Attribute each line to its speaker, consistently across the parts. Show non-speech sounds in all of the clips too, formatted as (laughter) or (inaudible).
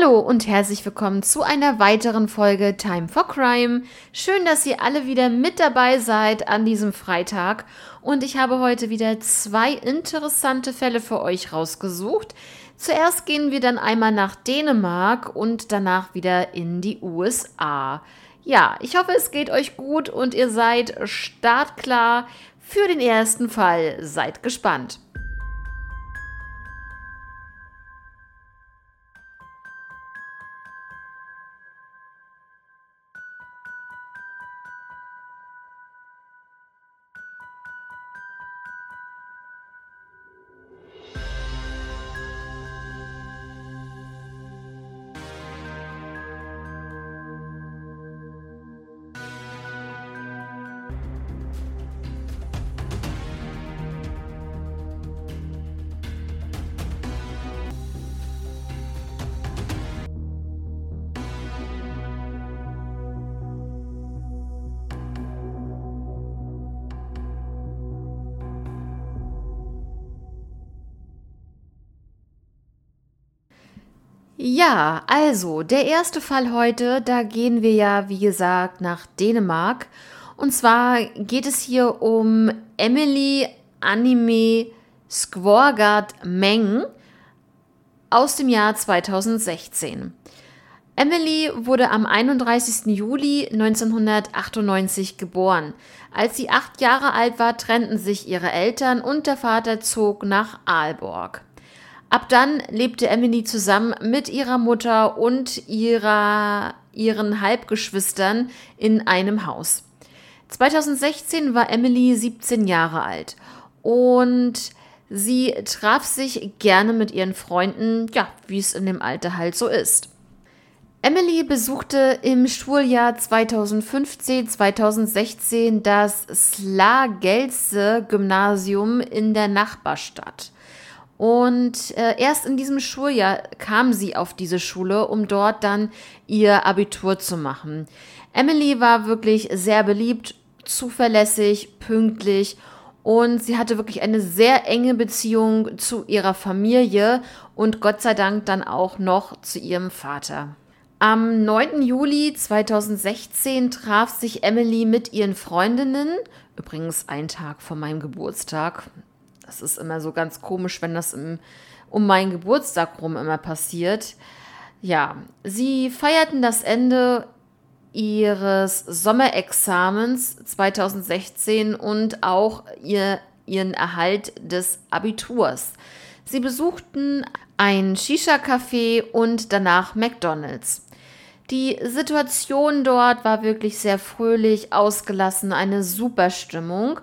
Speaker 1: Hallo und herzlich willkommen zu einer weiteren Folge Time for Crime. Schön, dass ihr alle wieder mit dabei seid an diesem Freitag. Und ich habe heute wieder zwei interessante Fälle für euch rausgesucht. Zuerst gehen wir dann einmal nach Dänemark und danach wieder in die USA. Ja, ich hoffe, es geht euch gut und ihr seid startklar für den ersten Fall. Seid gespannt. Ja, also der erste Fall heute, da gehen wir ja, wie gesagt, nach Dänemark. Und zwar geht es hier um Emily Anime Skvorgard Meng aus dem Jahr 2016. Emily wurde am 31. Juli 1998 geboren. Als sie acht Jahre alt war, trennten sich ihre Eltern und der Vater zog nach Aalborg. Ab dann lebte Emily zusammen mit ihrer Mutter und ihrer, ihren Halbgeschwistern in einem Haus. 2016 war Emily 17 Jahre alt und sie traf sich gerne mit ihren Freunden, ja, wie es in dem Alter halt so ist. Emily besuchte im Schuljahr 2015-2016 das Slagelse Gymnasium in der Nachbarstadt. Und äh, erst in diesem Schuljahr kam sie auf diese Schule, um dort dann ihr Abitur zu machen. Emily war wirklich sehr beliebt, zuverlässig, pünktlich und sie hatte wirklich eine sehr enge Beziehung zu ihrer Familie und Gott sei Dank dann auch noch zu ihrem Vater. Am 9. Juli 2016 traf sich Emily mit ihren Freundinnen, übrigens ein Tag vor meinem Geburtstag, das ist immer so ganz komisch, wenn das im, um meinen Geburtstag rum immer passiert. Ja, sie feierten das Ende ihres Sommerexamens 2016 und auch ihr, ihren Erhalt des Abiturs. Sie besuchten ein Shisha-Café und danach McDonald's. Die Situation dort war wirklich sehr fröhlich, ausgelassen, eine super Stimmung.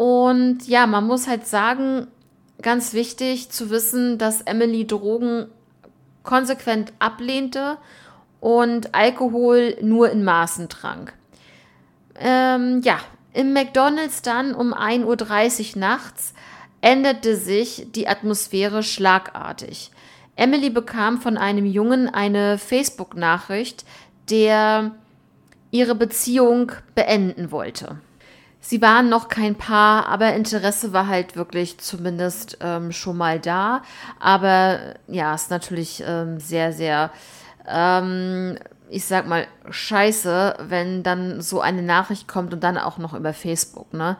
Speaker 1: Und ja, man muss halt sagen, ganz wichtig zu wissen, dass Emily Drogen konsequent ablehnte und Alkohol nur in Maßen trank. Ähm, ja, im McDonald's dann um 1.30 Uhr nachts änderte sich die Atmosphäre schlagartig. Emily bekam von einem Jungen eine Facebook-Nachricht, der ihre Beziehung beenden wollte. Sie waren noch kein Paar, aber Interesse war halt wirklich zumindest ähm, schon mal da. Aber ja, ist natürlich ähm, sehr, sehr, ähm, ich sag mal, scheiße, wenn dann so eine Nachricht kommt und dann auch noch über Facebook. Ne?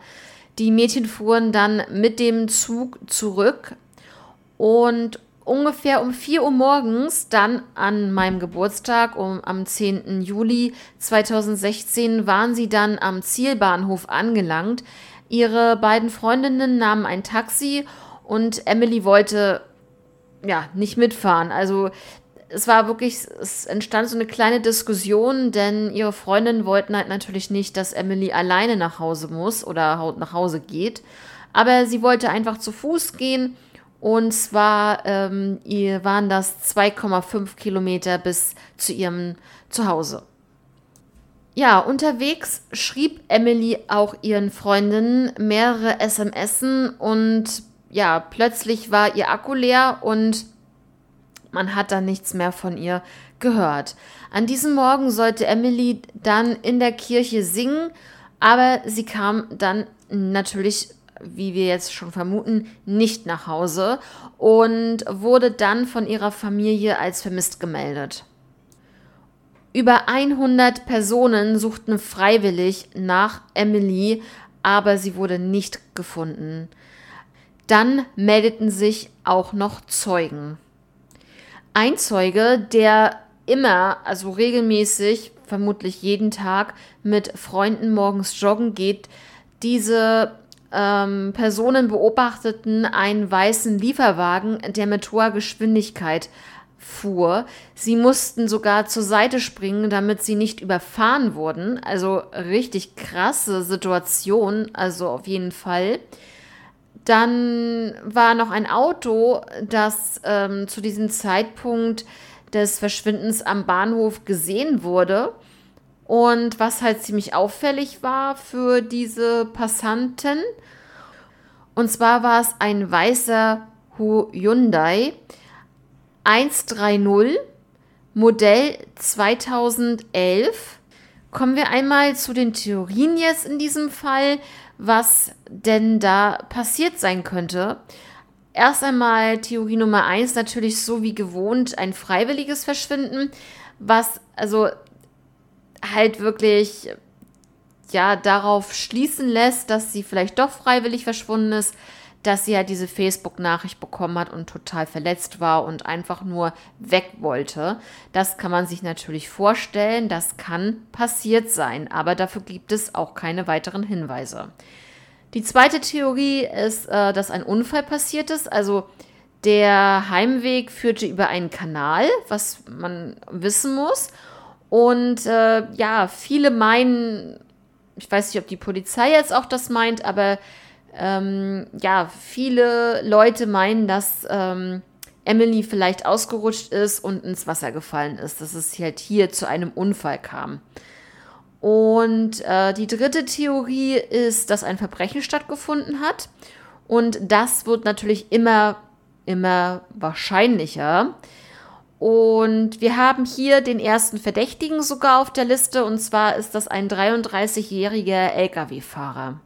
Speaker 1: Die Mädchen fuhren dann mit dem Zug zurück und ungefähr um 4 Uhr morgens, dann an meinem Geburtstag, um, am 10. Juli 2016, waren sie dann am Zielbahnhof angelangt. Ihre beiden Freundinnen nahmen ein Taxi und Emily wollte ja nicht mitfahren. Also es war wirklich, es entstand so eine kleine Diskussion, denn ihre Freundinnen wollten halt natürlich nicht, dass Emily alleine nach Hause muss oder nach Hause geht. Aber sie wollte einfach zu Fuß gehen und zwar ähm, waren das 2,5 Kilometer bis zu ihrem Zuhause. Ja, unterwegs schrieb Emily auch ihren Freundinnen mehrere SMSen und ja, plötzlich war ihr Akku leer und man hat dann nichts mehr von ihr gehört. An diesem Morgen sollte Emily dann in der Kirche singen, aber sie kam dann natürlich wie wir jetzt schon vermuten, nicht nach Hause und wurde dann von ihrer Familie als vermisst gemeldet. Über 100 Personen suchten freiwillig nach Emily, aber sie wurde nicht gefunden. Dann meldeten sich auch noch Zeugen. Ein Zeuge, der immer, also regelmäßig, vermutlich jeden Tag mit Freunden morgens joggen geht, diese ähm, Personen beobachteten einen weißen Lieferwagen, der mit hoher Geschwindigkeit fuhr. Sie mussten sogar zur Seite springen, damit sie nicht überfahren wurden. Also richtig krasse Situation, also auf jeden Fall. Dann war noch ein Auto, das ähm, zu diesem Zeitpunkt des Verschwindens am Bahnhof gesehen wurde. Und was halt ziemlich auffällig war für diese Passanten. Und zwar war es ein weißer Hyundai 130 Modell 2011. Kommen wir einmal zu den Theorien jetzt in diesem Fall, was denn da passiert sein könnte. Erst einmal Theorie Nummer 1, natürlich so wie gewohnt ein freiwilliges Verschwinden, was also halt wirklich ja darauf schließen lässt, dass sie vielleicht doch freiwillig verschwunden ist, dass sie ja diese Facebook-Nachricht bekommen hat und total verletzt war und einfach nur weg wollte. Das kann man sich natürlich vorstellen, das kann passiert sein, aber dafür gibt es auch keine weiteren Hinweise. Die zweite Theorie ist, äh, dass ein Unfall passiert ist, also der Heimweg führte über einen Kanal, was man wissen muss. Und äh, ja, viele meinen, ich weiß nicht, ob die Polizei jetzt auch das meint, aber ähm, ja, viele Leute meinen, dass ähm, Emily vielleicht ausgerutscht ist und ins Wasser gefallen ist, dass es halt hier zu einem Unfall kam. Und äh, die dritte Theorie ist, dass ein Verbrechen stattgefunden hat. Und das wird natürlich immer, immer wahrscheinlicher. Und wir haben hier den ersten Verdächtigen sogar auf der Liste. Und zwar ist das ein 33-jähriger Lkw-Fahrer.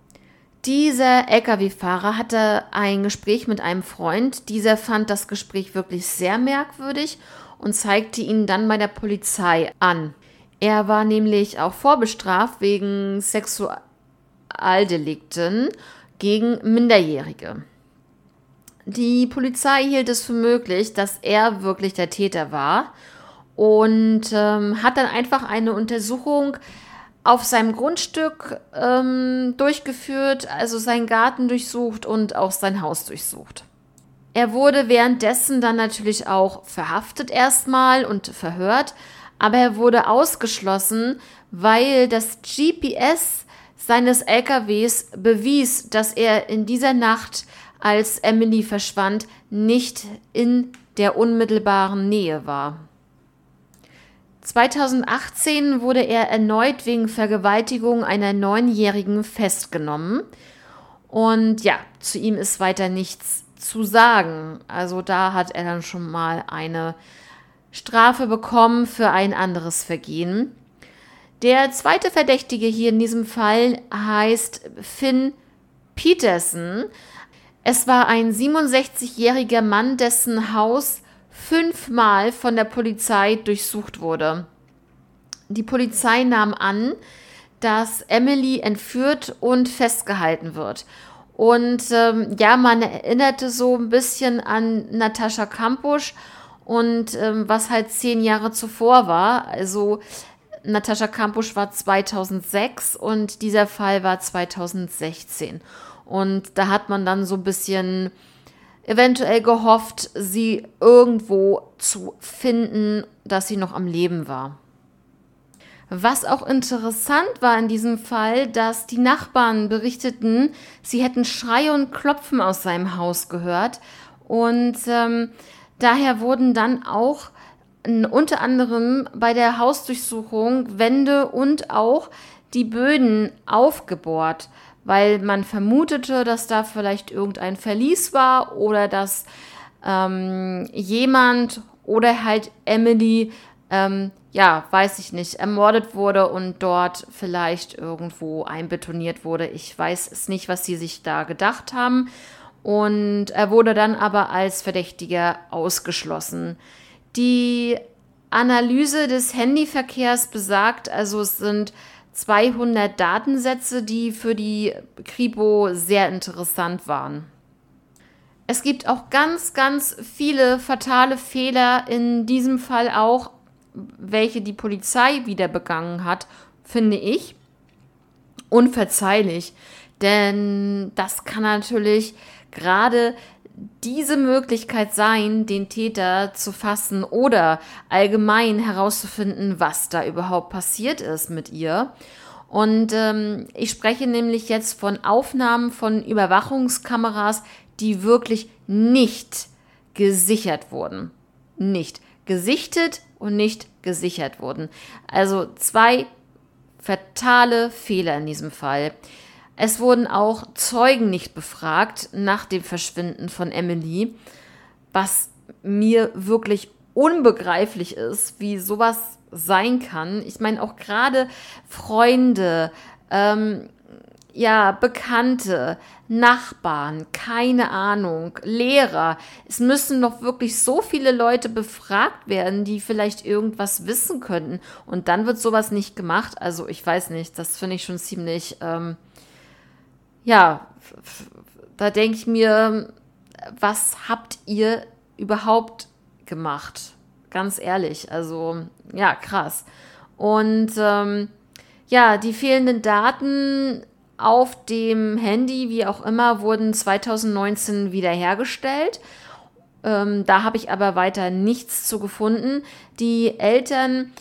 Speaker 1: Dieser Lkw-Fahrer hatte ein Gespräch mit einem Freund. Dieser fand das Gespräch wirklich sehr merkwürdig und zeigte ihn dann bei der Polizei an. Er war nämlich auch vorbestraft wegen Sexualdelikten gegen Minderjährige. Die Polizei hielt es für möglich, dass er wirklich der Täter war und ähm, hat dann einfach eine Untersuchung auf seinem Grundstück ähm, durchgeführt, also seinen Garten durchsucht und auch sein Haus durchsucht. Er wurde währenddessen dann natürlich auch verhaftet erstmal und verhört, aber er wurde ausgeschlossen, weil das GPS seines LKWs bewies, dass er in dieser Nacht, als Emily verschwand, nicht in der unmittelbaren Nähe war. 2018 wurde er erneut wegen Vergewaltigung einer Neunjährigen festgenommen. Und ja, zu ihm ist weiter nichts zu sagen. Also da hat er dann schon mal eine Strafe bekommen für ein anderes Vergehen. Der zweite Verdächtige hier in diesem Fall heißt Finn Peterson. Es war ein 67-jähriger Mann, dessen Haus fünfmal von der Polizei durchsucht wurde. Die Polizei nahm an, dass Emily entführt und festgehalten wird. Und ähm, ja, man erinnerte so ein bisschen an Natascha Kampusch und ähm, was halt zehn Jahre zuvor war. Also Natascha Kampusch war 2006 und dieser Fall war 2016. Und da hat man dann so ein bisschen eventuell gehofft, sie irgendwo zu finden, dass sie noch am Leben war. Was auch interessant war in diesem Fall, dass die Nachbarn berichteten, sie hätten Schrei und Klopfen aus seinem Haus gehört. Und ähm, daher wurden dann auch unter anderem bei der Hausdurchsuchung Wände und auch die Böden aufgebohrt weil man vermutete, dass da vielleicht irgendein Verlies war oder dass ähm, jemand oder halt Emily ähm, ja, weiß ich nicht, ermordet wurde und dort vielleicht irgendwo einbetoniert wurde. Ich weiß es nicht, was sie sich da gedacht haben. Und er wurde dann aber als Verdächtiger ausgeschlossen. Die Analyse des Handyverkehrs besagt, also es sind 200 Datensätze, die für die Kripo sehr interessant waren. Es gibt auch ganz, ganz viele fatale Fehler, in diesem Fall auch, welche die Polizei wieder begangen hat, finde ich unverzeihlich. Denn das kann natürlich gerade diese Möglichkeit sein, den Täter zu fassen oder allgemein herauszufinden, was da überhaupt passiert ist mit ihr. Und ähm, ich spreche nämlich jetzt von Aufnahmen von Überwachungskameras, die wirklich nicht gesichert wurden. Nicht gesichtet und nicht gesichert wurden. Also zwei fatale Fehler in diesem Fall. Es wurden auch Zeugen nicht befragt nach dem Verschwinden von Emily, was mir wirklich unbegreiflich ist, wie sowas sein kann. Ich meine, auch gerade Freunde, ähm, ja, Bekannte, Nachbarn, keine Ahnung, Lehrer. Es müssen noch wirklich so viele Leute befragt werden, die vielleicht irgendwas wissen könnten. Und dann wird sowas nicht gemacht. Also ich weiß nicht, das finde ich schon ziemlich, ähm, ja, da denke ich mir, was habt ihr überhaupt gemacht? Ganz ehrlich, also ja, krass. Und ähm, ja, die fehlenden Daten auf dem Handy, wie auch immer, wurden 2019 wiederhergestellt. Ähm, da habe ich aber weiter nichts zu gefunden. Die Eltern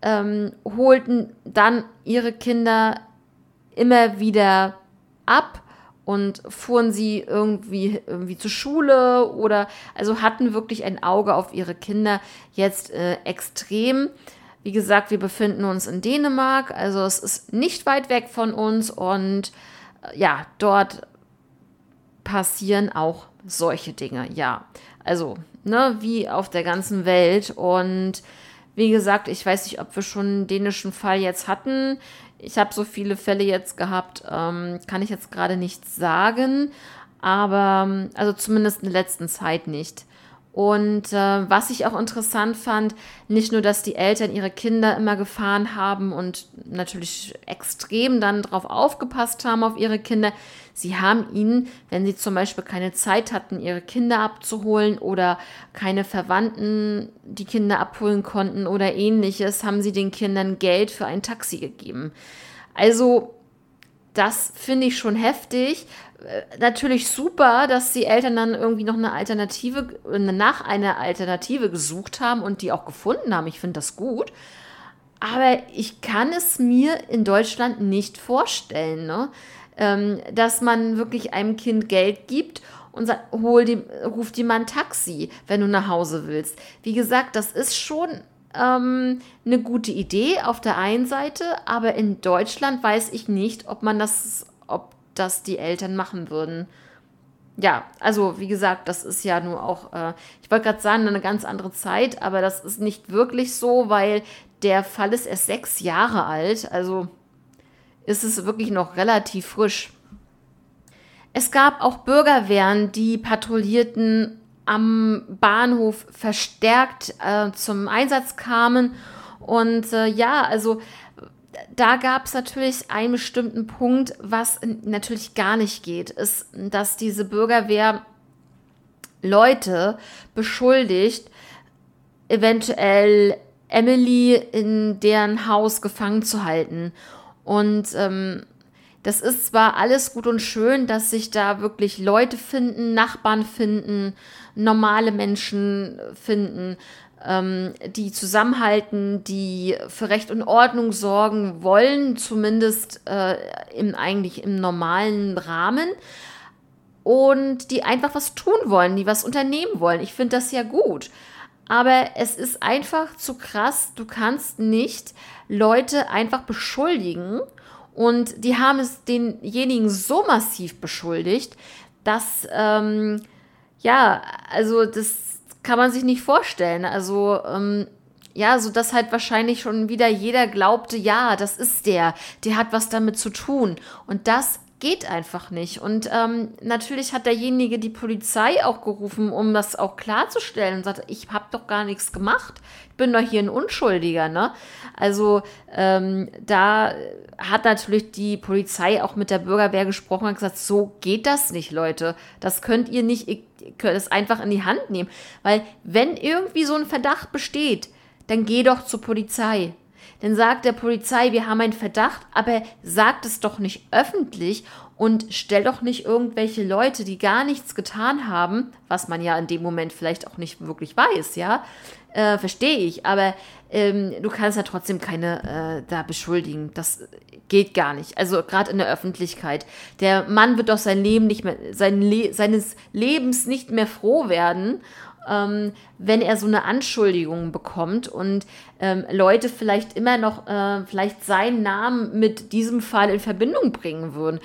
Speaker 1: ähm, holten dann ihre Kinder immer wieder ab und fuhren sie irgendwie, irgendwie zur Schule oder also hatten wirklich ein Auge auf ihre Kinder jetzt äh, extrem. Wie gesagt, wir befinden uns in Dänemark, also es ist nicht weit weg von uns und äh, ja, dort passieren auch solche Dinge, ja. Also, ne, wie auf der ganzen Welt und wie gesagt, ich weiß nicht, ob wir schon einen dänischen Fall jetzt hatten. Ich habe so viele Fälle jetzt gehabt, ähm, kann ich jetzt gerade nicht sagen, aber also zumindest in der letzten Zeit nicht. Und äh, was ich auch interessant fand, nicht nur, dass die Eltern ihre Kinder immer gefahren haben und natürlich extrem dann drauf aufgepasst haben auf ihre Kinder, sie haben ihnen, wenn sie zum Beispiel keine Zeit hatten, ihre Kinder abzuholen oder keine Verwandten die Kinder abholen konnten oder ähnliches, haben sie den Kindern Geld für ein Taxi gegeben. Also das finde ich schon heftig, äh, natürlich super, dass die Eltern dann irgendwie noch eine Alternative, nach einer Alternative gesucht haben und die auch gefunden haben. Ich finde das gut. Aber ich kann es mir in Deutschland nicht vorstellen, ne? ähm, dass man wirklich einem Kind Geld gibt und sagt, hol die, ruf dir mal ein Taxi, wenn du nach Hause willst. Wie gesagt, das ist schon ähm, eine gute Idee auf der einen Seite, aber in Deutschland weiß ich nicht, ob man das, ob das die Eltern machen würden. Ja, also wie gesagt, das ist ja nur auch, äh, ich wollte gerade sagen, eine ganz andere Zeit, aber das ist nicht wirklich so, weil der Fall ist erst sechs Jahre alt, also ist es wirklich noch relativ frisch. Es gab auch Bürgerwehren, die patrouillierten am Bahnhof verstärkt äh, zum Einsatz kamen. Und äh, ja, also da gab es natürlich einen bestimmten Punkt, was natürlich gar nicht geht, ist, dass diese Bürgerwehr Leute beschuldigt, eventuell Emily in deren Haus gefangen zu halten. Und ähm, das ist zwar alles gut und schön, dass sich da wirklich Leute finden, Nachbarn finden, normale Menschen finden, ähm, die zusammenhalten, die für Recht und Ordnung sorgen wollen, zumindest äh, im, eigentlich im normalen Rahmen. Und die einfach was tun wollen, die was unternehmen wollen. Ich finde das ja gut. Aber es ist einfach zu krass. Du kannst nicht Leute einfach beschuldigen. Und die haben es denjenigen so massiv beschuldigt, dass, ähm, ja, also das kann man sich nicht vorstellen. Also ähm, ja, so dass halt wahrscheinlich schon wieder jeder glaubte, ja, das ist der, der hat was damit zu tun. Und das geht einfach nicht. Und ähm, natürlich hat derjenige die Polizei auch gerufen, um das auch klarzustellen und sagt, ich habe doch gar nichts gemacht. Ich bin doch hier ein Unschuldiger, ne? Also ähm, da hat natürlich die Polizei auch mit der Bürgerwehr gesprochen und gesagt, so geht das nicht, Leute. Das könnt ihr nicht, es einfach in die Hand nehmen. Weil wenn irgendwie so ein Verdacht besteht, dann geh doch zur Polizei. Dann sagt der Polizei, wir haben einen Verdacht, aber sagt es doch nicht öffentlich und stell doch nicht irgendwelche Leute, die gar nichts getan haben, was man ja in dem Moment vielleicht auch nicht wirklich weiß, ja, äh, verstehe ich, aber ähm, du kannst ja trotzdem keine äh, da beschuldigen. Das geht gar nicht. Also gerade in der Öffentlichkeit. Der Mann wird doch sein Leben nicht mehr, sein Le seines Lebens nicht mehr froh werden ähm, wenn er so eine Anschuldigung bekommt und ähm, Leute vielleicht immer noch äh, vielleicht seinen Namen mit diesem Fall in Verbindung bringen würden.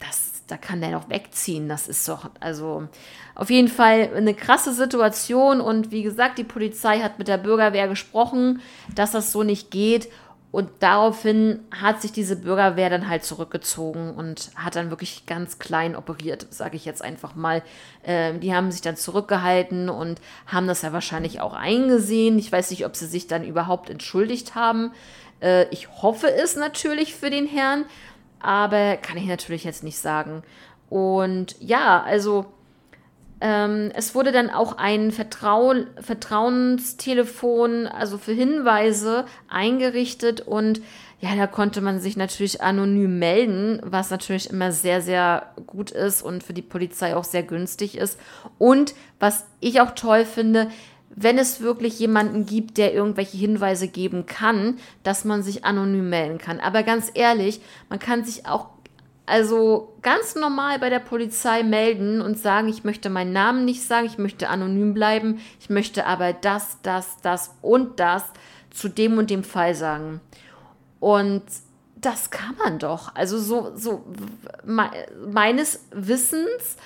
Speaker 1: Das, da kann der noch wegziehen. Das ist doch, also auf jeden Fall eine krasse Situation. Und wie gesagt, die Polizei hat mit der Bürgerwehr gesprochen, dass das so nicht geht. Und daraufhin hat sich diese Bürgerwehr dann halt zurückgezogen und hat dann wirklich ganz klein operiert, sage ich jetzt einfach mal. Ähm, die haben sich dann zurückgehalten und haben das ja wahrscheinlich auch eingesehen. Ich weiß nicht, ob sie sich dann überhaupt entschuldigt haben. Äh, ich hoffe es natürlich für den Herrn, aber kann ich natürlich jetzt nicht sagen. Und ja, also ähm, es wurde dann auch ein Vertrauen, Vertrauenstelefon, also für Hinweise eingerichtet und ja, da konnte man sich natürlich anonym melden, was natürlich immer sehr, sehr gut ist und für die Polizei auch sehr günstig ist. Und was ich auch toll finde, wenn es wirklich jemanden gibt, der irgendwelche Hinweise geben kann, dass man sich anonym melden kann. Aber ganz ehrlich, man kann sich auch also ganz normal bei der Polizei melden und sagen, ich möchte meinen Namen nicht sagen, ich möchte anonym bleiben, ich möchte aber das, das, das und das zu dem und dem Fall sagen. Und das kann man doch. Also so, so meines Wissens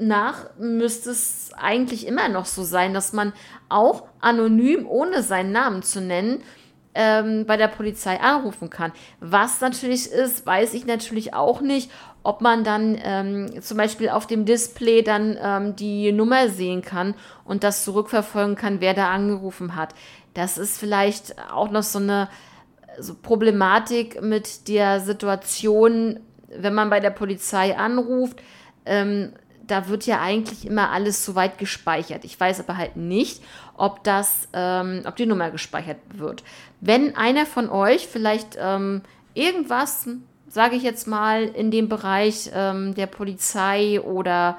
Speaker 1: nach müsste es eigentlich immer noch so sein, dass man auch anonym, ohne seinen Namen zu nennen, ähm, bei der Polizei anrufen kann. Was natürlich ist, weiß ich natürlich auch nicht, ob man dann ähm, zum Beispiel auf dem Display dann ähm, die Nummer sehen kann und das zurückverfolgen kann, wer da angerufen hat. Das ist vielleicht auch noch so eine so Problematik mit der Situation, wenn man bei der Polizei anruft. Ähm, da wird ja eigentlich immer alles so weit gespeichert. Ich weiß aber halt nicht, ob das, ähm, ob die Nummer gespeichert wird. Wenn einer von euch vielleicht ähm, irgendwas, sage ich jetzt mal, in dem Bereich ähm, der Polizei oder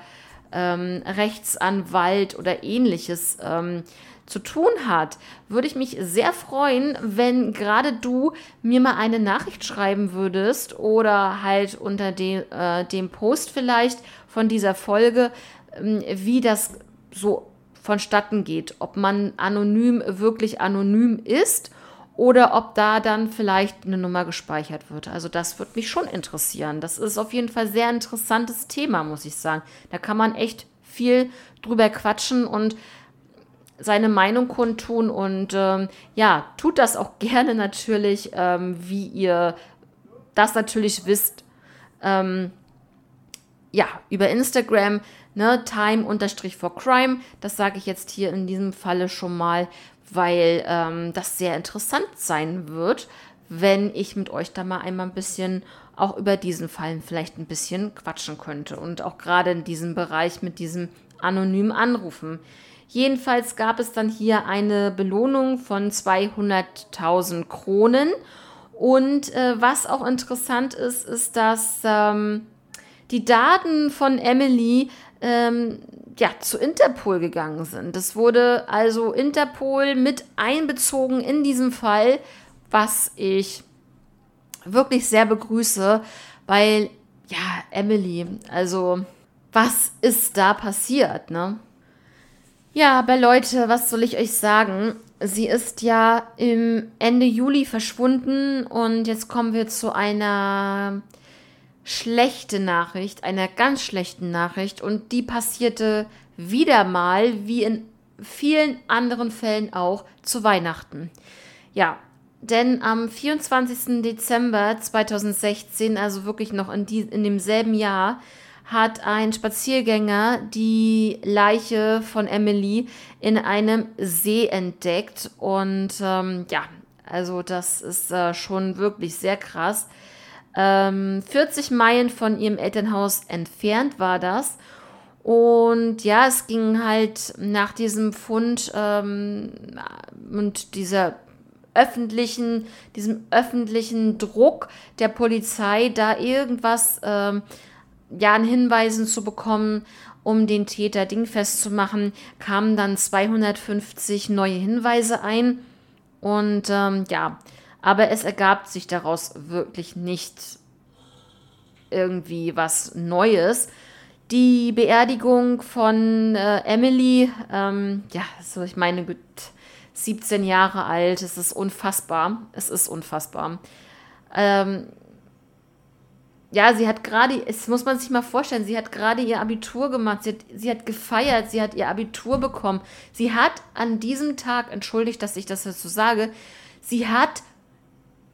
Speaker 1: ähm, Rechtsanwalt oder ähnliches ähm, zu tun hat, würde ich mich sehr freuen, wenn gerade du mir mal eine Nachricht schreiben würdest oder halt unter de, äh, dem Post vielleicht von dieser Folge, ähm, wie das so vonstatten geht, ob man anonym wirklich anonym ist oder ob da dann vielleicht eine Nummer gespeichert wird. Also das würde mich schon interessieren. Das ist auf jeden Fall ein sehr interessantes Thema, muss ich sagen. Da kann man echt viel drüber quatschen und seine Meinung kundtun und ähm, ja, tut das auch (laughs) gerne natürlich, ähm, wie ihr das natürlich wisst. Ähm, ja, über Instagram, ne, time-for-crime. Das sage ich jetzt hier in diesem Falle schon mal, weil ähm, das sehr interessant sein wird, wenn ich mit euch da mal einmal ein bisschen auch über diesen Fall vielleicht ein bisschen quatschen könnte und auch gerade in diesem Bereich mit diesem anonymen Anrufen. Jedenfalls gab es dann hier eine Belohnung von 200.000 Kronen. Und äh, was auch interessant ist, ist, dass ähm, die Daten von Emily ähm, ja, zu Interpol gegangen sind. Es wurde also Interpol mit einbezogen in diesem Fall, was ich wirklich sehr begrüße, weil ja, Emily, also was ist da passiert, ne? Ja, aber Leute, was soll ich euch sagen? Sie ist ja im Ende Juli verschwunden und jetzt kommen wir zu einer schlechten Nachricht, einer ganz schlechten Nachricht und die passierte wieder mal wie in vielen anderen Fällen auch zu Weihnachten. Ja, denn am 24. Dezember 2016, also wirklich noch in, die, in demselben Jahr, hat ein Spaziergänger die Leiche von Emily in einem See entdeckt. Und ähm, ja, also das ist äh, schon wirklich sehr krass. Ähm, 40 Meilen von ihrem Elternhaus entfernt war das. Und ja, es ging halt nach diesem Fund ähm, und dieser öffentlichen, diesem öffentlichen Druck der Polizei, da irgendwas ähm, ja an Hinweisen zu bekommen, um den Täter dingfest zu machen, kamen dann 250 neue Hinweise ein. Und ähm, ja, aber es ergab sich daraus wirklich nicht irgendwie was Neues. Die Beerdigung von äh, Emily, ähm, ja, so ich meine, 17 Jahre alt, es ist unfassbar. Es ist unfassbar. Ähm, ja, sie hat gerade, es muss man sich mal vorstellen, sie hat gerade ihr Abitur gemacht, sie hat, sie hat gefeiert, sie hat ihr Abitur bekommen. Sie hat an diesem Tag, entschuldigt, dass ich das jetzt so sage, sie hat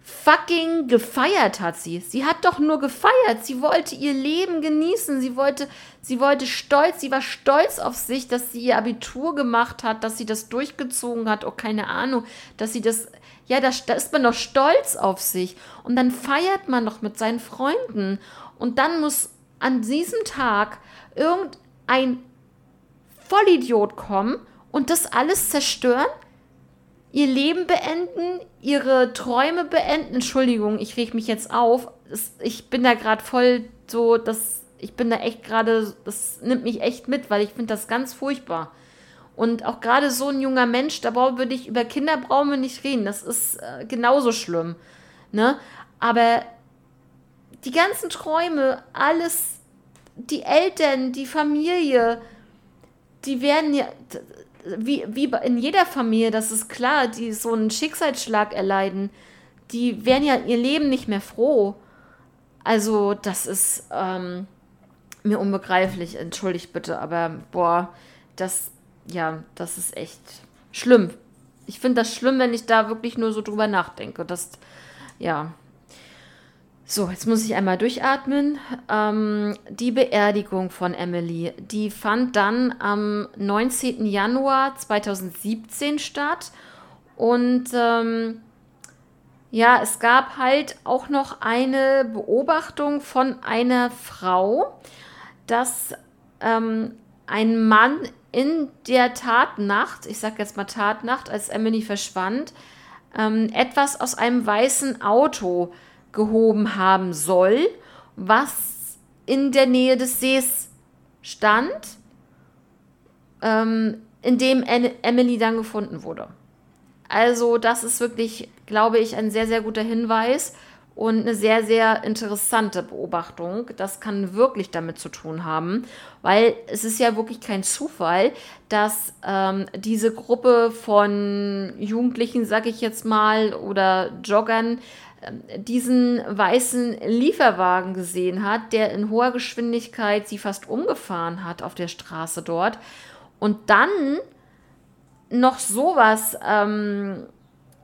Speaker 1: fucking gefeiert hat sie. Sie hat doch nur gefeiert. Sie wollte ihr Leben genießen. Sie wollte, sie wollte stolz, sie war stolz auf sich, dass sie ihr Abitur gemacht hat, dass sie das durchgezogen hat. Oh, keine Ahnung, dass sie das, ja, da, da ist man doch stolz auf sich. Und dann feiert man noch mit seinen Freunden. Und dann muss an diesem Tag irgendein Vollidiot kommen und das alles zerstören ihr Leben beenden, ihre Träume beenden. Entschuldigung, ich reg mich jetzt auf. Ich bin da gerade voll so, das, ich bin da echt gerade, das nimmt mich echt mit, weil ich finde das ganz furchtbar. Und auch gerade so ein junger Mensch, da würde ich über Kinder brauchen wir nicht reden. Das ist äh, genauso schlimm. Ne? Aber die ganzen Träume, alles, die Eltern, die Familie, die werden ja, wie, wie in jeder Familie, das ist klar, die so einen Schicksalsschlag erleiden, die werden ja ihr Leben nicht mehr froh. Also, das ist ähm, mir unbegreiflich, entschuldigt bitte, aber boah, das, ja, das ist echt schlimm. Ich finde das schlimm, wenn ich da wirklich nur so drüber nachdenke. Das, ja, so, jetzt muss ich einmal durchatmen. Ähm, die Beerdigung von Emily, die fand dann am 19. Januar 2017 statt. Und ähm, ja, es gab halt auch noch eine Beobachtung von einer Frau, dass ähm, ein Mann in der Tatnacht, ich sage jetzt mal Tatnacht, als Emily verschwand, ähm, etwas aus einem weißen Auto gehoben haben soll, was in der Nähe des Sees stand, ähm, in dem Emily dann gefunden wurde. Also das ist wirklich, glaube ich, ein sehr, sehr guter Hinweis und eine sehr, sehr interessante Beobachtung. Das kann wirklich damit zu tun haben, weil es ist ja wirklich kein Zufall, dass ähm, diese Gruppe von Jugendlichen, sag ich jetzt mal, oder Joggern diesen weißen Lieferwagen gesehen hat, der in hoher Geschwindigkeit sie fast umgefahren hat auf der Straße dort. Und dann noch sowas, ähm,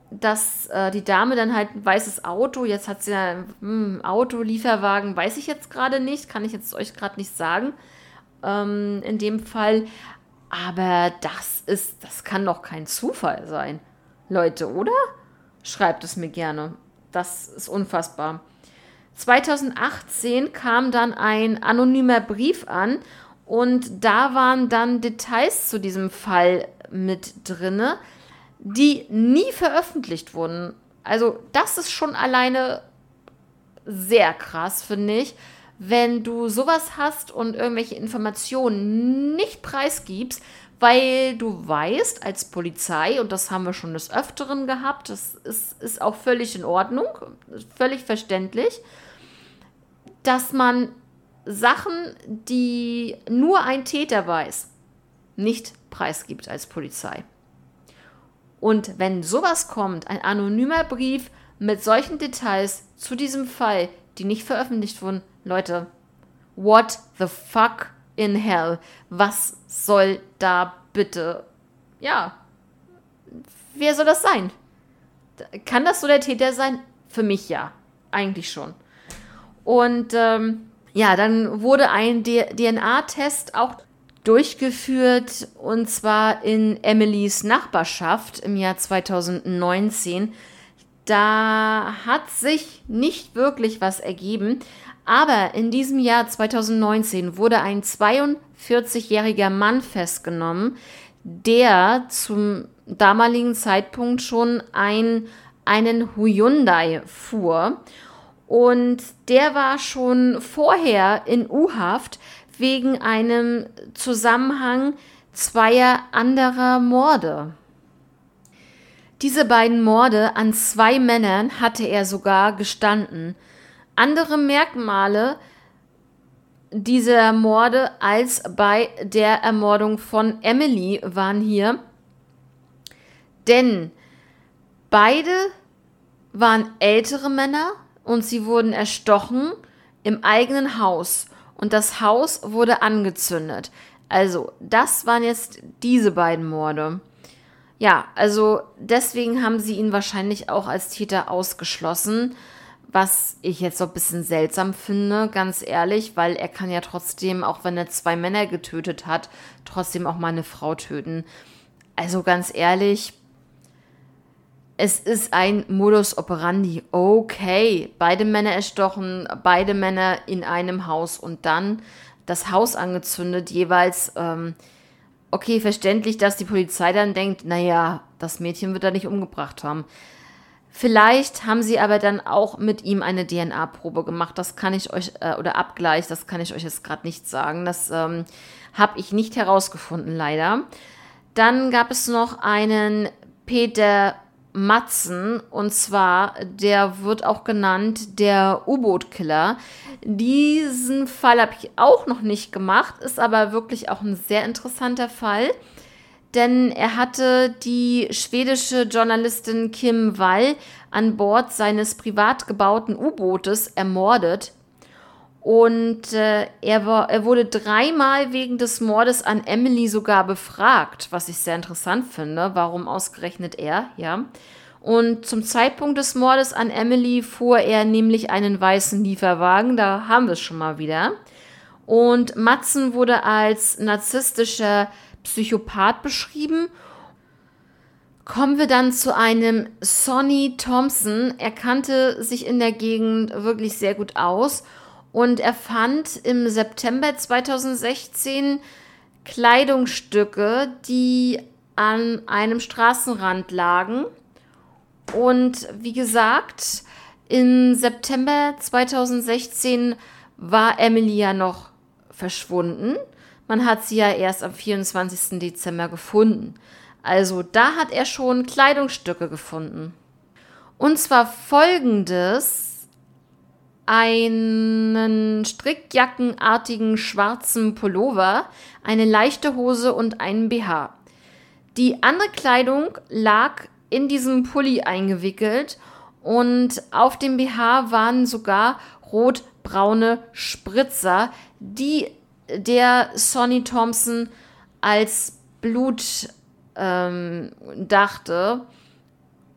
Speaker 1: dass äh, die Dame dann halt ein weißes Auto, jetzt hat sie ein hm, Auto, Lieferwagen, weiß ich jetzt gerade nicht, kann ich jetzt euch gerade nicht sagen, ähm, in dem Fall. Aber das ist, das kann doch kein Zufall sein. Leute, oder? Schreibt es mir gerne. Das ist unfassbar. 2018 kam dann ein anonymer Brief an und da waren dann Details zu diesem Fall mit drinne, die nie veröffentlicht wurden. Also das ist schon alleine sehr krass, finde ich, wenn du sowas hast und irgendwelche Informationen nicht preisgibst, weil du weißt als Polizei, und das haben wir schon des Öfteren gehabt, das ist, ist auch völlig in Ordnung, völlig verständlich, dass man Sachen, die nur ein Täter weiß, nicht preisgibt als Polizei. Und wenn sowas kommt, ein anonymer Brief mit solchen Details zu diesem Fall, die nicht veröffentlicht wurden, Leute, what the fuck in hell? Was soll da bitte ja, wer soll das sein? Kann das so der Täter sein? Für mich ja, eigentlich schon. Und ähm, ja, dann wurde ein DNA-Test auch durchgeführt und zwar in Emilys Nachbarschaft im Jahr 2019. Da hat sich nicht wirklich was ergeben, aber in diesem Jahr 2019 wurde ein 42-jähriger Mann festgenommen, der zum damaligen Zeitpunkt schon ein, einen Hyundai fuhr. Und der war schon vorher in U-Haft wegen einem Zusammenhang zweier anderer Morde. Diese beiden Morde an zwei Männern hatte er sogar gestanden. Andere Merkmale dieser Morde als bei der Ermordung von Emily waren hier, denn beide waren ältere Männer und sie wurden erstochen im eigenen Haus und das Haus wurde angezündet. Also, das waren jetzt diese beiden Morde. Ja, also deswegen haben sie ihn wahrscheinlich auch als Täter ausgeschlossen, was ich jetzt so ein bisschen seltsam finde, ganz ehrlich, weil er kann ja trotzdem, auch wenn er zwei Männer getötet hat, trotzdem auch mal eine Frau töten. Also ganz ehrlich, es ist ein Modus operandi. Okay, beide Männer erstochen, beide Männer in einem Haus und dann das Haus angezündet, jeweils. Ähm, okay, verständlich, dass die Polizei dann denkt, naja, das Mädchen wird er nicht umgebracht haben. Vielleicht haben sie aber dann auch mit ihm eine DNA-Probe gemacht. Das kann ich euch, äh, oder Abgleich, das kann ich euch jetzt gerade nicht sagen. Das ähm, habe ich nicht herausgefunden, leider. Dann gab es noch einen Peter Matzen. Und zwar, der wird auch genannt der U-Boot-Killer. Diesen Fall habe ich auch noch nicht gemacht, ist aber wirklich auch ein sehr interessanter Fall. Denn er hatte die schwedische Journalistin Kim Wall an Bord seines privat gebauten U-Bootes ermordet. Und äh, er, war, er wurde dreimal wegen des Mordes an Emily sogar befragt, was ich sehr interessant finde. Warum ausgerechnet er, ja. Und zum Zeitpunkt des Mordes an Emily fuhr er nämlich einen weißen Lieferwagen, da haben wir es schon mal wieder. Und Matzen wurde als narzisstischer Psychopath beschrieben. Kommen wir dann zu einem Sonny Thompson. Er kannte sich in der Gegend wirklich sehr gut aus und er fand im September 2016 Kleidungsstücke, die an einem Straßenrand lagen. Und wie gesagt, im September 2016 war Emily ja noch verschwunden. Man hat sie ja erst am 24. Dezember gefunden. Also da hat er schon Kleidungsstücke gefunden. Und zwar folgendes einen strickjackenartigen schwarzen Pullover, eine leichte Hose und einen BH. Die andere Kleidung lag in diesem Pulli eingewickelt und auf dem BH waren sogar rotbraune Spritzer, die der Sonny Thompson als Blut ähm, dachte.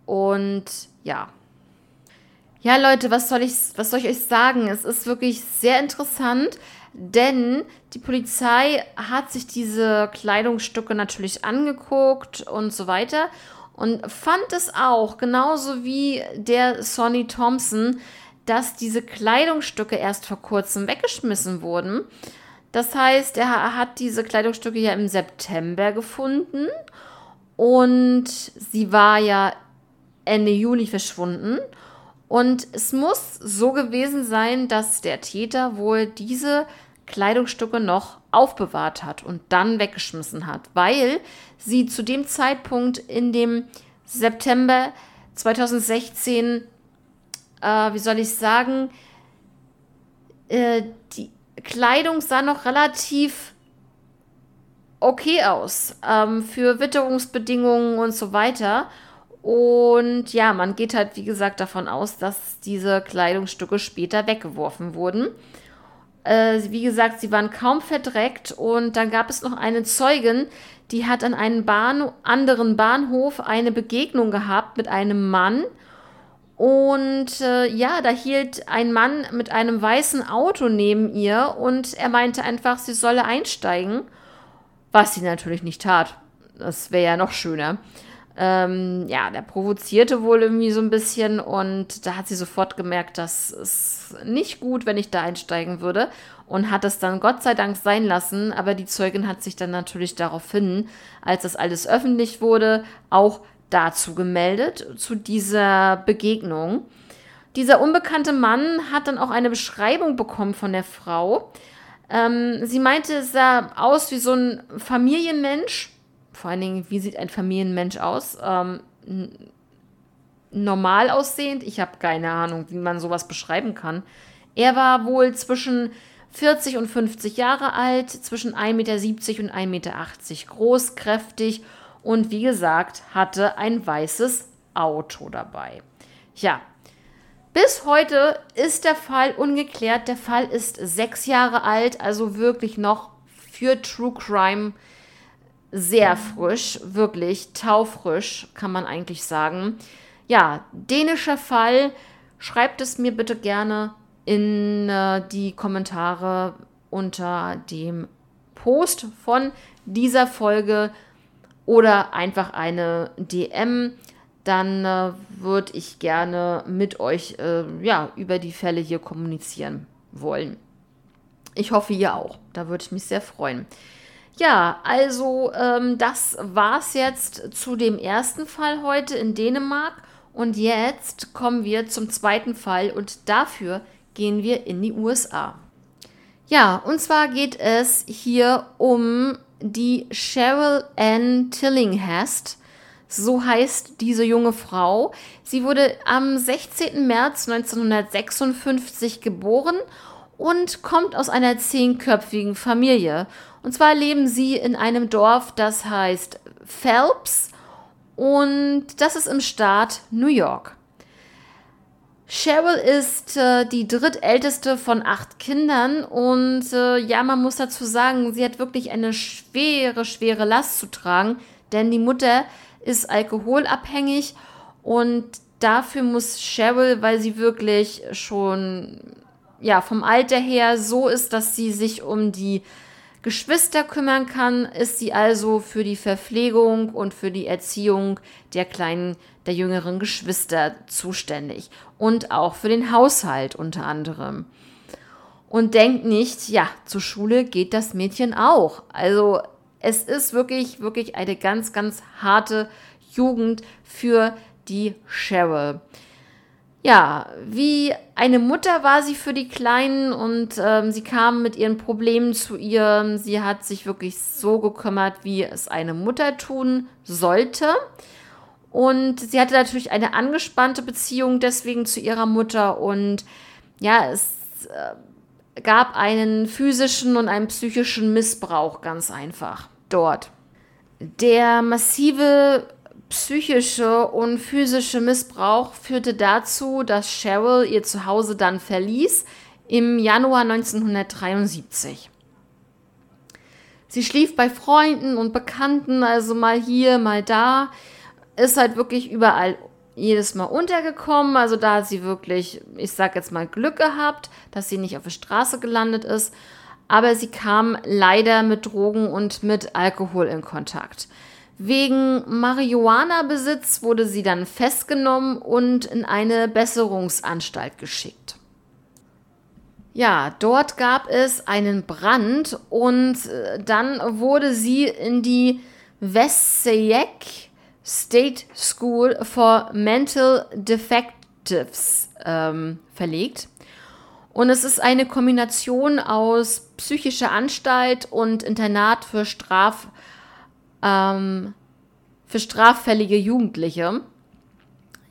Speaker 1: Und ja, ja, Leute, was soll ich, was soll ich euch sagen? Es ist wirklich sehr interessant, denn die Polizei hat sich diese Kleidungsstücke natürlich angeguckt und so weiter und fand es auch, genauso wie der Sonny Thompson, dass diese Kleidungsstücke erst vor kurzem weggeschmissen wurden. Das heißt, er hat diese Kleidungsstücke ja im September gefunden und sie war ja Ende Juli verschwunden. Und es muss so gewesen sein, dass der Täter wohl diese Kleidungsstücke noch aufbewahrt hat und dann weggeschmissen hat, weil sie zu dem Zeitpunkt in dem September 2016, äh, wie soll ich sagen, äh, die Kleidung sah noch relativ okay aus ähm, für Witterungsbedingungen und so weiter. Und ja, man geht halt, wie gesagt, davon aus, dass diese Kleidungsstücke später weggeworfen wurden. Äh, wie gesagt, sie waren kaum verdreckt und dann gab es noch eine Zeugin, die hat an einem Bahn anderen Bahnhof eine Begegnung gehabt mit einem Mann. Und äh, ja, da hielt ein Mann mit einem weißen Auto neben ihr und er meinte einfach, sie solle einsteigen, was sie natürlich nicht tat. Das wäre ja noch schöner. Ähm, ja, der provozierte wohl irgendwie so ein bisschen und da hat sie sofort gemerkt, dass es nicht gut, wenn ich da einsteigen würde und hat es dann Gott sei Dank sein lassen. Aber die Zeugin hat sich dann natürlich daraufhin, als das alles öffentlich wurde, auch dazu gemeldet, zu dieser Begegnung. Dieser unbekannte Mann hat dann auch eine Beschreibung bekommen von der Frau. Ähm, sie meinte, es sah aus wie so ein Familienmensch vor allen Dingen, wie sieht ein Familienmensch aus? Ähm, normal aussehend? Ich habe keine Ahnung, wie man sowas beschreiben kann. Er war wohl zwischen 40 und 50 Jahre alt, zwischen 1,70 Meter und 1,80 Meter groß, kräftig und wie gesagt, hatte ein weißes Auto dabei. Ja, bis heute ist der Fall ungeklärt. Der Fall ist sechs Jahre alt, also wirklich noch für True Crime sehr frisch, wirklich taufrisch, kann man eigentlich sagen. Ja, dänischer Fall. Schreibt es mir bitte gerne in äh, die Kommentare unter dem Post von dieser Folge oder einfach eine DM. Dann äh, würde ich gerne mit euch äh, ja, über die Fälle hier kommunizieren wollen. Ich hoffe, ihr auch. Da würde ich mich sehr freuen. Ja, also ähm, das war's jetzt zu dem ersten Fall heute in Dänemark. Und jetzt kommen wir zum zweiten Fall und dafür gehen wir in die USA. Ja, und zwar geht es hier um die Cheryl Ann Tillinghast. So heißt diese junge Frau. Sie wurde am 16. März 1956 geboren und kommt aus einer zehnköpfigen Familie. Und zwar leben sie in einem Dorf, das heißt Phelps. Und das ist im Staat New York. Cheryl ist äh, die drittälteste von acht Kindern. Und äh, ja, man muss dazu sagen, sie hat wirklich eine schwere, schwere Last zu tragen, denn die Mutter ist alkoholabhängig. Und dafür muss Cheryl, weil sie wirklich schon ja, vom Alter her so ist, dass sie sich um die Geschwister kümmern kann, ist sie also für die Verpflegung und für die Erziehung der kleinen, der jüngeren Geschwister zuständig und auch für den Haushalt unter anderem. Und denkt nicht, ja, zur Schule geht das Mädchen auch. Also es ist wirklich, wirklich eine ganz, ganz harte Jugend für die Cheryl ja, wie eine Mutter war sie für die Kleinen und ähm, sie kam mit ihren Problemen zu ihr. Sie hat sich wirklich so gekümmert, wie es eine Mutter tun sollte. Und sie hatte natürlich eine angespannte Beziehung deswegen zu ihrer Mutter und ja, es äh, gab einen physischen und einen psychischen Missbrauch ganz einfach dort. Der massive psychische und physische Missbrauch führte dazu, dass Cheryl ihr Zuhause dann verließ im Januar 1973. Sie schlief bei Freunden und Bekannten, also mal hier, mal da, ist halt wirklich überall jedes Mal untergekommen. Also da hat sie wirklich, ich sag jetzt mal, Glück gehabt, dass sie nicht auf der Straße gelandet ist. Aber sie kam leider mit Drogen und mit Alkohol in Kontakt. Wegen Marihuana-Besitz wurde sie dann festgenommen und in eine Besserungsanstalt geschickt. Ja, dort gab es einen Brand und äh, dann wurde sie in die Westayek State School for Mental Defectives ähm, verlegt. Und es ist eine Kombination aus psychischer Anstalt und Internat für Straf ähm, für straffällige Jugendliche.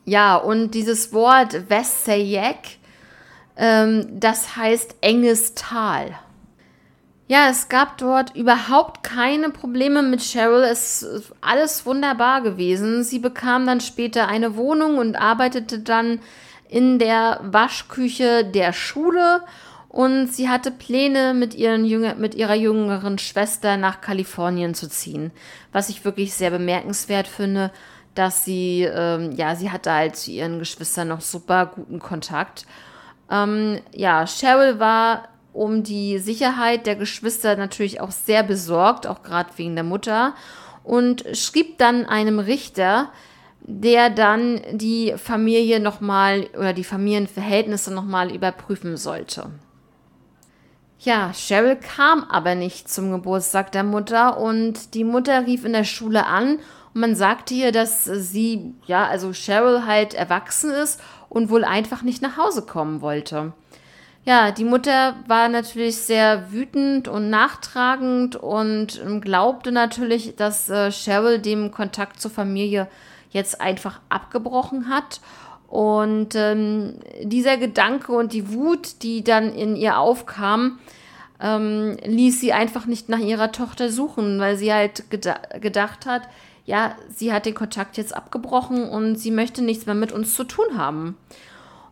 Speaker 1: Ja, und dieses Wort Vessayek, ähm, das heißt enges Tal. Ja, es gab dort überhaupt keine Probleme mit Cheryl. Es ist alles wunderbar gewesen. Sie bekam dann später eine Wohnung und arbeitete dann in der Waschküche der Schule und sie hatte Pläne, mit, Jünger, mit ihrer jüngeren Schwester nach Kalifornien zu ziehen, was ich wirklich sehr bemerkenswert finde, dass sie, ähm, ja, sie hatte halt zu ihren Geschwistern noch super guten Kontakt. Ähm, ja, Cheryl war um die Sicherheit der Geschwister natürlich auch sehr besorgt, auch gerade wegen der Mutter, und schrieb dann einem Richter, der dann die Familie nochmal oder die Familienverhältnisse nochmal überprüfen sollte. Ja, Cheryl kam aber nicht zum Geburtstag der Mutter und die Mutter rief in der Schule an und man sagte ihr, dass sie, ja, also Cheryl halt erwachsen ist und wohl einfach nicht nach Hause kommen wollte. Ja, die Mutter war natürlich sehr wütend und nachtragend und glaubte natürlich, dass äh, Cheryl dem Kontakt zur Familie jetzt einfach abgebrochen hat. Und ähm, dieser Gedanke und die Wut, die dann in ihr aufkam, ähm, ließ sie einfach nicht nach ihrer Tochter suchen, weil sie halt geda gedacht hat, ja, sie hat den Kontakt jetzt abgebrochen und sie möchte nichts mehr mit uns zu tun haben.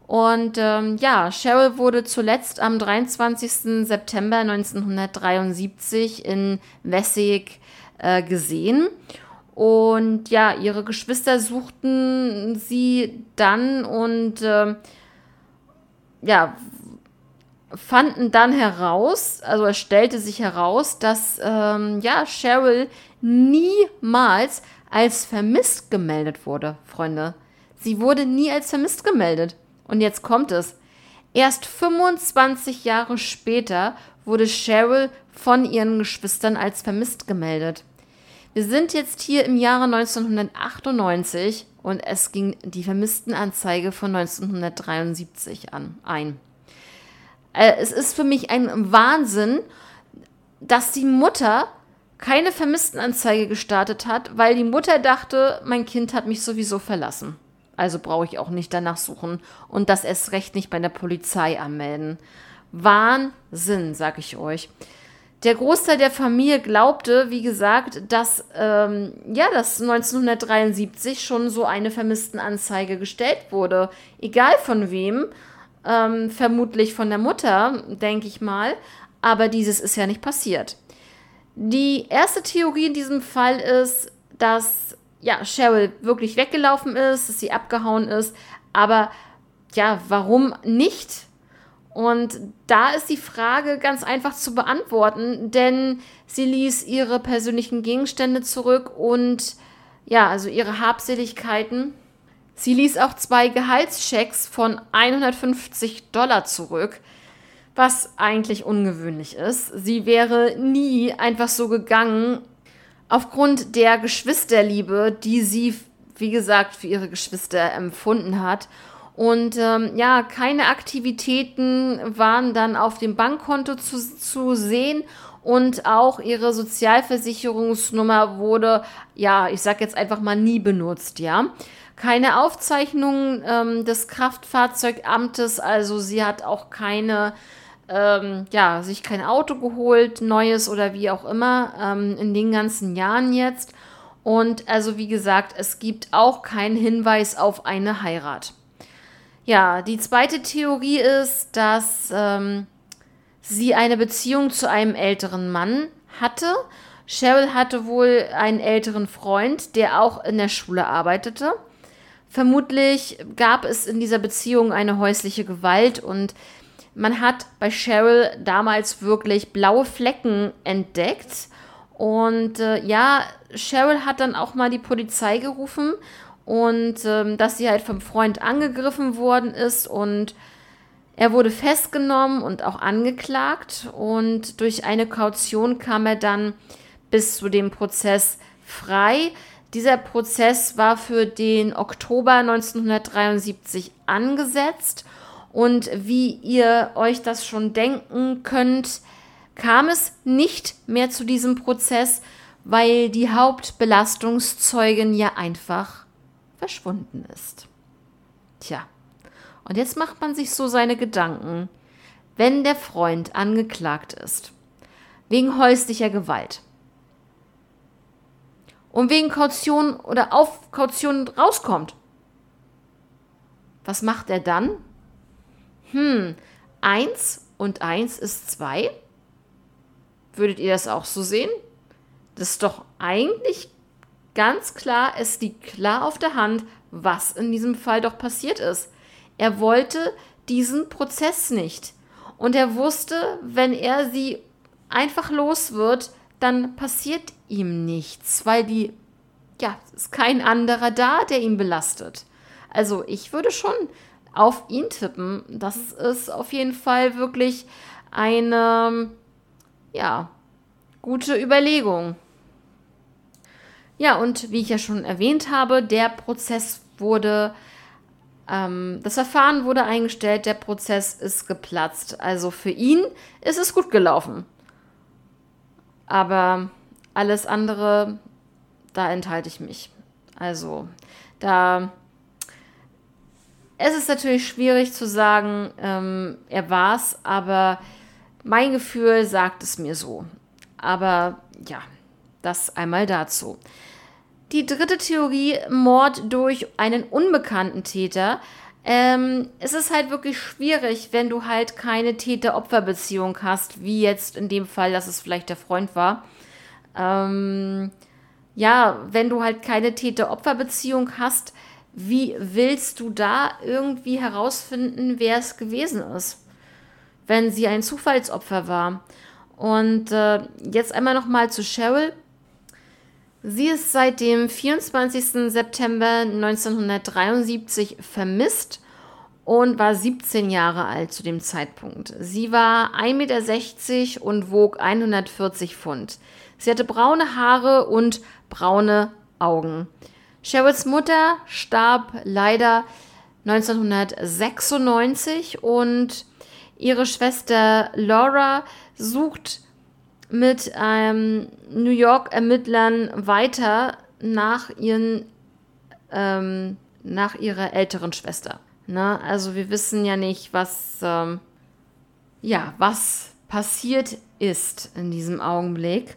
Speaker 1: Und ähm, ja, Cheryl wurde zuletzt am 23. September 1973 in Wessig äh, gesehen. Und ja, ihre Geschwister suchten sie dann und äh, ja, fanden dann heraus, also es stellte sich heraus, dass ähm, ja, Cheryl niemals als vermisst gemeldet wurde, Freunde. Sie wurde nie als vermisst gemeldet. Und jetzt kommt es. Erst 25 Jahre später wurde Cheryl von ihren Geschwistern als vermisst gemeldet. Wir sind jetzt hier im Jahre 1998 und es ging die Vermisstenanzeige von 1973 an, ein. Äh, es ist für mich ein Wahnsinn, dass die Mutter keine Vermisstenanzeige gestartet hat, weil die Mutter dachte, mein Kind hat mich sowieso verlassen. Also brauche ich auch nicht danach suchen und das erst recht nicht bei der Polizei anmelden. Wahnsinn, sag ich euch. Der Großteil der Familie glaubte, wie gesagt, dass ähm, ja, dass 1973 schon so eine Vermisstenanzeige gestellt wurde, egal von wem, ähm, vermutlich von der Mutter, denke ich mal, aber dieses ist ja nicht passiert. Die erste Theorie in diesem Fall ist, dass ja, Cheryl wirklich weggelaufen ist, dass sie abgehauen ist. Aber ja, warum nicht? Und da ist die Frage ganz einfach zu beantworten, denn sie ließ ihre persönlichen Gegenstände zurück und ja, also ihre Habseligkeiten. Sie ließ auch zwei Gehaltschecks von 150 Dollar zurück, was eigentlich ungewöhnlich ist. Sie wäre nie einfach so gegangen, aufgrund der Geschwisterliebe, die sie, wie gesagt, für ihre Geschwister empfunden hat. Und ähm, ja, keine Aktivitäten waren dann auf dem Bankkonto zu, zu sehen und auch ihre Sozialversicherungsnummer wurde, ja, ich sag jetzt einfach mal nie benutzt, ja. Keine Aufzeichnungen ähm, des Kraftfahrzeugamtes, also sie hat auch keine ähm, ja, sich kein Auto geholt, neues oder wie auch immer, ähm, in den ganzen Jahren jetzt. Und also wie gesagt, es gibt auch keinen Hinweis auf eine Heirat. Ja, die zweite Theorie ist, dass ähm, sie eine Beziehung zu einem älteren Mann hatte. Cheryl hatte wohl einen älteren Freund, der auch in der Schule arbeitete. Vermutlich gab es in dieser Beziehung eine häusliche Gewalt und man hat bei Cheryl damals wirklich blaue Flecken entdeckt. Und äh, ja, Cheryl hat dann auch mal die Polizei gerufen und ähm, dass sie halt vom Freund angegriffen worden ist und er wurde festgenommen und auch angeklagt und durch eine Kaution kam er dann bis zu dem Prozess frei. Dieser Prozess war für den Oktober 1973 angesetzt und wie ihr euch das schon denken könnt, kam es nicht mehr zu diesem Prozess, weil die Hauptbelastungszeugin ja einfach verschwunden ist. Tja, und jetzt macht man sich so seine Gedanken, wenn der Freund angeklagt ist, wegen häuslicher Gewalt und wegen Kaution oder auf Kaution rauskommt. Was macht er dann? Hm, eins und 1 ist 2? Würdet ihr das auch so sehen? Das ist doch eigentlich ganz klar, es liegt klar auf der Hand, was in diesem Fall doch passiert ist. Er wollte diesen Prozess nicht. Und er wusste, wenn er sie einfach los wird, dann passiert ihm nichts, weil die, ja, ist kein anderer da, der ihn belastet. Also ich würde schon auf ihn tippen. Das ist auf jeden Fall wirklich eine, ja, gute Überlegung. Ja, und wie ich ja schon erwähnt habe, der Prozess wurde, ähm, das Verfahren wurde eingestellt, der Prozess ist geplatzt. Also für ihn ist es gut gelaufen. Aber alles andere, da enthalte ich mich. Also, da. Es ist natürlich schwierig zu sagen, ähm, er war's, aber mein Gefühl sagt es mir so. Aber ja, das einmal dazu. Die dritte Theorie, Mord durch einen unbekannten Täter. Ähm, es ist halt wirklich schwierig, wenn du halt keine Täter-Opfer-Beziehung hast, wie jetzt in dem Fall, dass es vielleicht der Freund war. Ähm, ja, wenn du halt keine Täter-Opfer-Beziehung hast, wie willst du da irgendwie herausfinden, wer es gewesen ist, wenn sie ein Zufallsopfer war? Und äh, jetzt einmal noch mal zu Cheryl. Sie ist seit dem 24. September 1973 vermisst und war 17 Jahre alt zu dem Zeitpunkt. Sie war 1,60 Meter und wog 140 Pfund. Sie hatte braune Haare und braune Augen. Cheryls Mutter starb leider 1996 und ihre Schwester Laura sucht mit ähm, New York-Ermittlern weiter nach ihren ähm, nach ihrer älteren Schwester. Ne? Also wir wissen ja nicht, was ähm, ja was passiert ist in diesem Augenblick.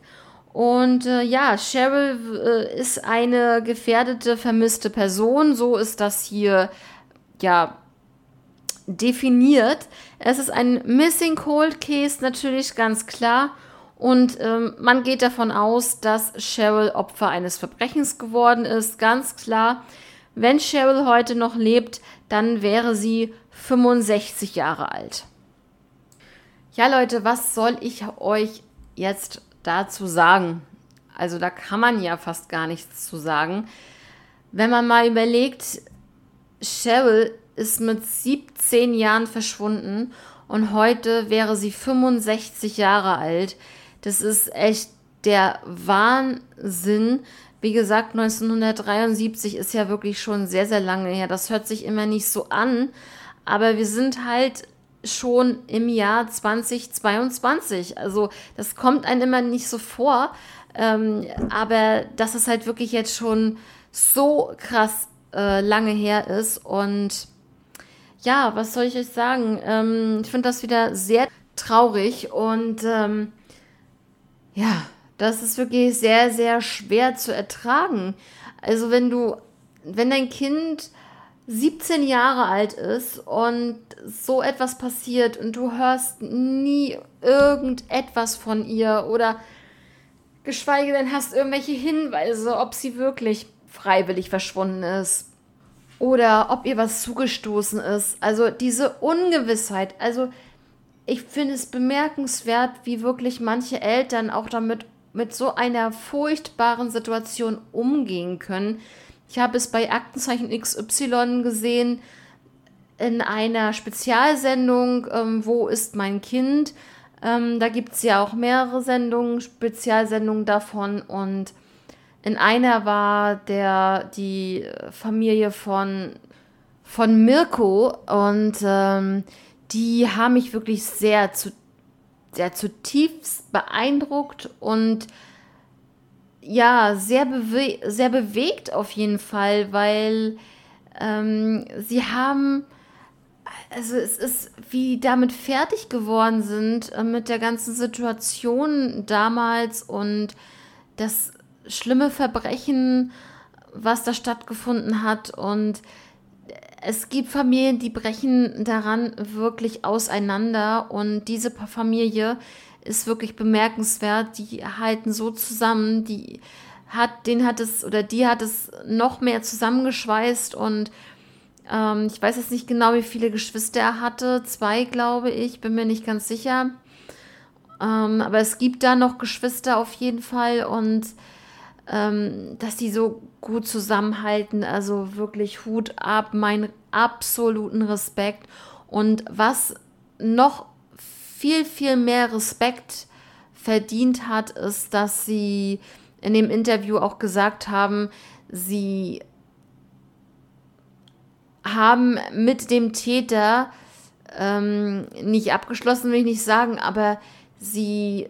Speaker 1: Und äh, ja, Cheryl äh, ist eine gefährdete, vermisste Person. So ist das hier ja definiert. Es ist ein Missing Cold Case, natürlich ganz klar. Und ähm, man geht davon aus, dass Cheryl Opfer eines Verbrechens geworden ist. Ganz klar, wenn Cheryl heute noch lebt, dann wäre sie 65 Jahre alt. Ja, Leute, was soll ich euch jetzt dazu sagen? Also da kann man ja fast gar nichts zu sagen. Wenn man mal überlegt, Cheryl ist mit 17 Jahren verschwunden und heute wäre sie 65 Jahre alt. Das ist echt der Wahnsinn. Wie gesagt, 1973 ist ja wirklich schon sehr, sehr lange her. Das hört sich immer nicht so an, aber wir sind halt schon im Jahr 2022. Also das kommt einem immer nicht so vor, ähm, aber dass es halt wirklich jetzt schon so krass äh, lange her ist und ja, was soll ich euch sagen? Ähm, ich finde das wieder sehr traurig und ähm, ja, das ist wirklich sehr, sehr schwer zu ertragen. Also wenn du, wenn dein Kind 17 Jahre alt ist und so etwas passiert und du hörst nie irgendetwas von ihr oder geschweige denn hast irgendwelche Hinweise, ob sie wirklich freiwillig verschwunden ist oder ob ihr was zugestoßen ist. Also diese Ungewissheit, also ich finde es bemerkenswert, wie wirklich manche Eltern auch damit mit so einer furchtbaren Situation umgehen können. Ich habe es bei Aktenzeichen XY gesehen in einer Spezialsendung, ähm, Wo ist mein Kind? Ähm, da gibt es ja auch mehrere Sendungen, Spezialsendungen davon und in einer war der die Familie von, von Mirko und ähm, die haben mich wirklich sehr, zu, sehr zutiefst beeindruckt und ja, sehr, bewe sehr bewegt auf jeden Fall, weil ähm, sie haben, also es ist, wie damit fertig geworden sind äh, mit der ganzen Situation damals und das schlimme Verbrechen, was da stattgefunden hat und es gibt Familien, die brechen daran wirklich auseinander und diese Familie ist wirklich bemerkenswert. Die halten so zusammen, die hat, den hat es oder die hat es noch mehr zusammengeschweißt und ähm, ich weiß jetzt nicht genau, wie viele Geschwister er hatte. Zwei, glaube ich, bin mir nicht ganz sicher. Ähm, aber es gibt da noch Geschwister auf jeden Fall und ähm, dass die so gut zusammenhalten. Also wirklich Hut ab, meinen absoluten Respekt. Und was noch viel, viel mehr Respekt verdient hat, ist, dass sie in dem Interview auch gesagt haben, sie haben mit dem Täter ähm, nicht abgeschlossen, will ich nicht sagen, aber sie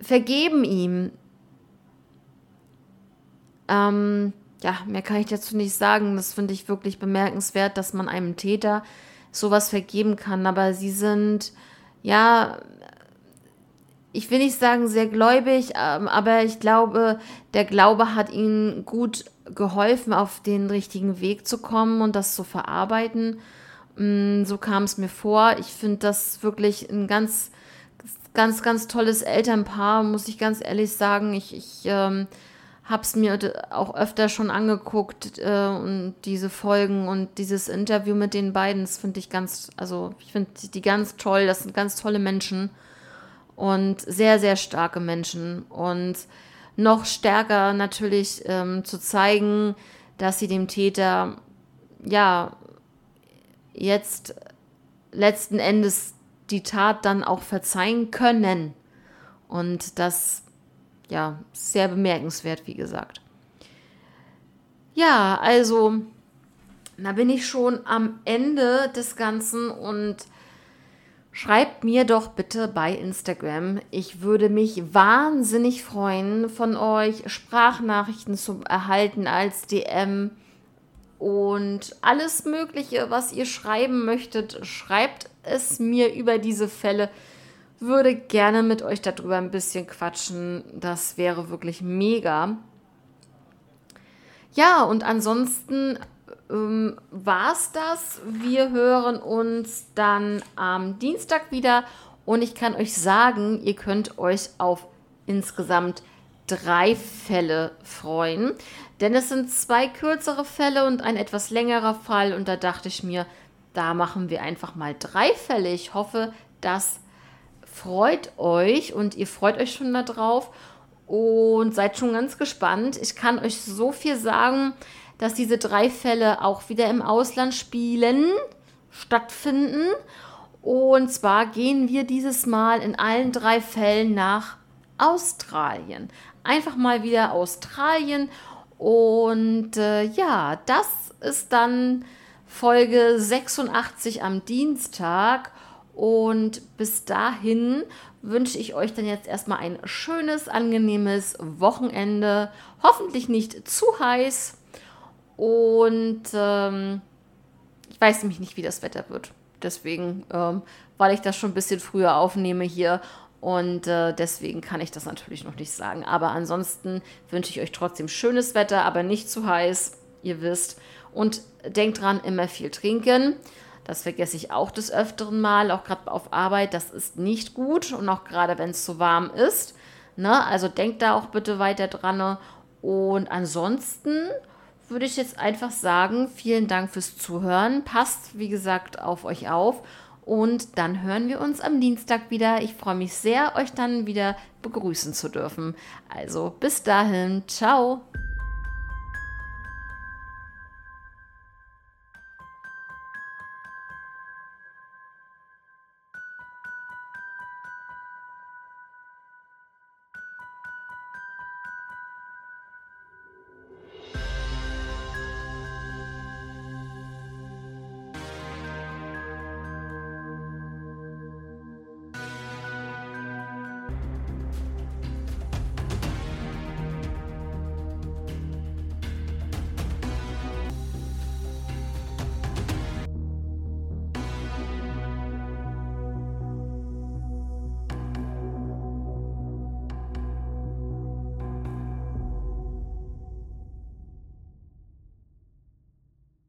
Speaker 1: vergeben ihm. Ähm, ja, mehr kann ich dazu nicht sagen. Das finde ich wirklich bemerkenswert, dass man einem Täter sowas vergeben kann. Aber sie sind, ja, ich will nicht sagen sehr gläubig, ähm, aber ich glaube, der Glaube hat ihnen gut geholfen, auf den richtigen Weg zu kommen und das zu verarbeiten. Mm, so kam es mir vor. Ich finde das wirklich ein ganz, ganz, ganz tolles Elternpaar, muss ich ganz ehrlich sagen. Ich, ich ähm, habe es mir auch öfter schon angeguckt äh, und diese Folgen und dieses Interview mit den beiden, das finde ich ganz, also ich finde die ganz toll. Das sind ganz tolle Menschen und sehr, sehr starke Menschen und noch stärker natürlich ähm, zu zeigen, dass sie dem Täter ja jetzt letzten Endes die Tat dann auch verzeihen können. Und das ja, sehr bemerkenswert, wie gesagt. Ja, also, da bin ich schon am Ende des Ganzen und schreibt mir doch bitte bei Instagram. Ich würde mich wahnsinnig freuen, von euch Sprachnachrichten zu erhalten als DM. Und alles Mögliche, was ihr schreiben möchtet, schreibt es mir über diese Fälle würde gerne mit euch darüber ein bisschen quatschen. Das wäre wirklich mega. Ja, und ansonsten ähm, war es das. Wir hören uns dann am Dienstag wieder und ich kann euch sagen, ihr könnt euch auf insgesamt drei Fälle freuen. Denn es sind zwei kürzere Fälle und ein etwas längerer Fall. Und da dachte ich mir, da machen wir einfach mal drei Fälle. Ich hoffe, dass freut euch und ihr freut euch schon darauf und seid schon ganz gespannt. Ich kann euch so viel sagen, dass diese drei Fälle auch wieder im Ausland spielen, stattfinden. Und zwar gehen wir dieses Mal in allen drei Fällen nach Australien. Einfach mal wieder Australien. Und äh, ja, das ist dann Folge 86 am Dienstag. Und bis dahin wünsche ich euch dann jetzt erstmal ein schönes, angenehmes Wochenende. Hoffentlich nicht zu heiß. Und ähm, ich weiß nämlich nicht, wie das Wetter wird. Deswegen, ähm, weil ich das schon ein bisschen früher aufnehme hier. Und äh, deswegen kann ich das natürlich noch nicht sagen. Aber ansonsten wünsche ich euch trotzdem schönes Wetter, aber nicht zu heiß. Ihr wisst. Und denkt dran, immer viel trinken. Das vergesse ich auch des Öfteren mal, auch gerade auf Arbeit. Das ist nicht gut und auch gerade, wenn es zu warm ist. Ne? Also denkt da auch bitte weiter dran. Und ansonsten würde ich jetzt einfach sagen, vielen Dank fürs Zuhören. Passt, wie gesagt, auf euch auf. Und dann hören wir uns am Dienstag wieder. Ich freue mich sehr, euch dann wieder begrüßen zu dürfen. Also bis dahin, ciao.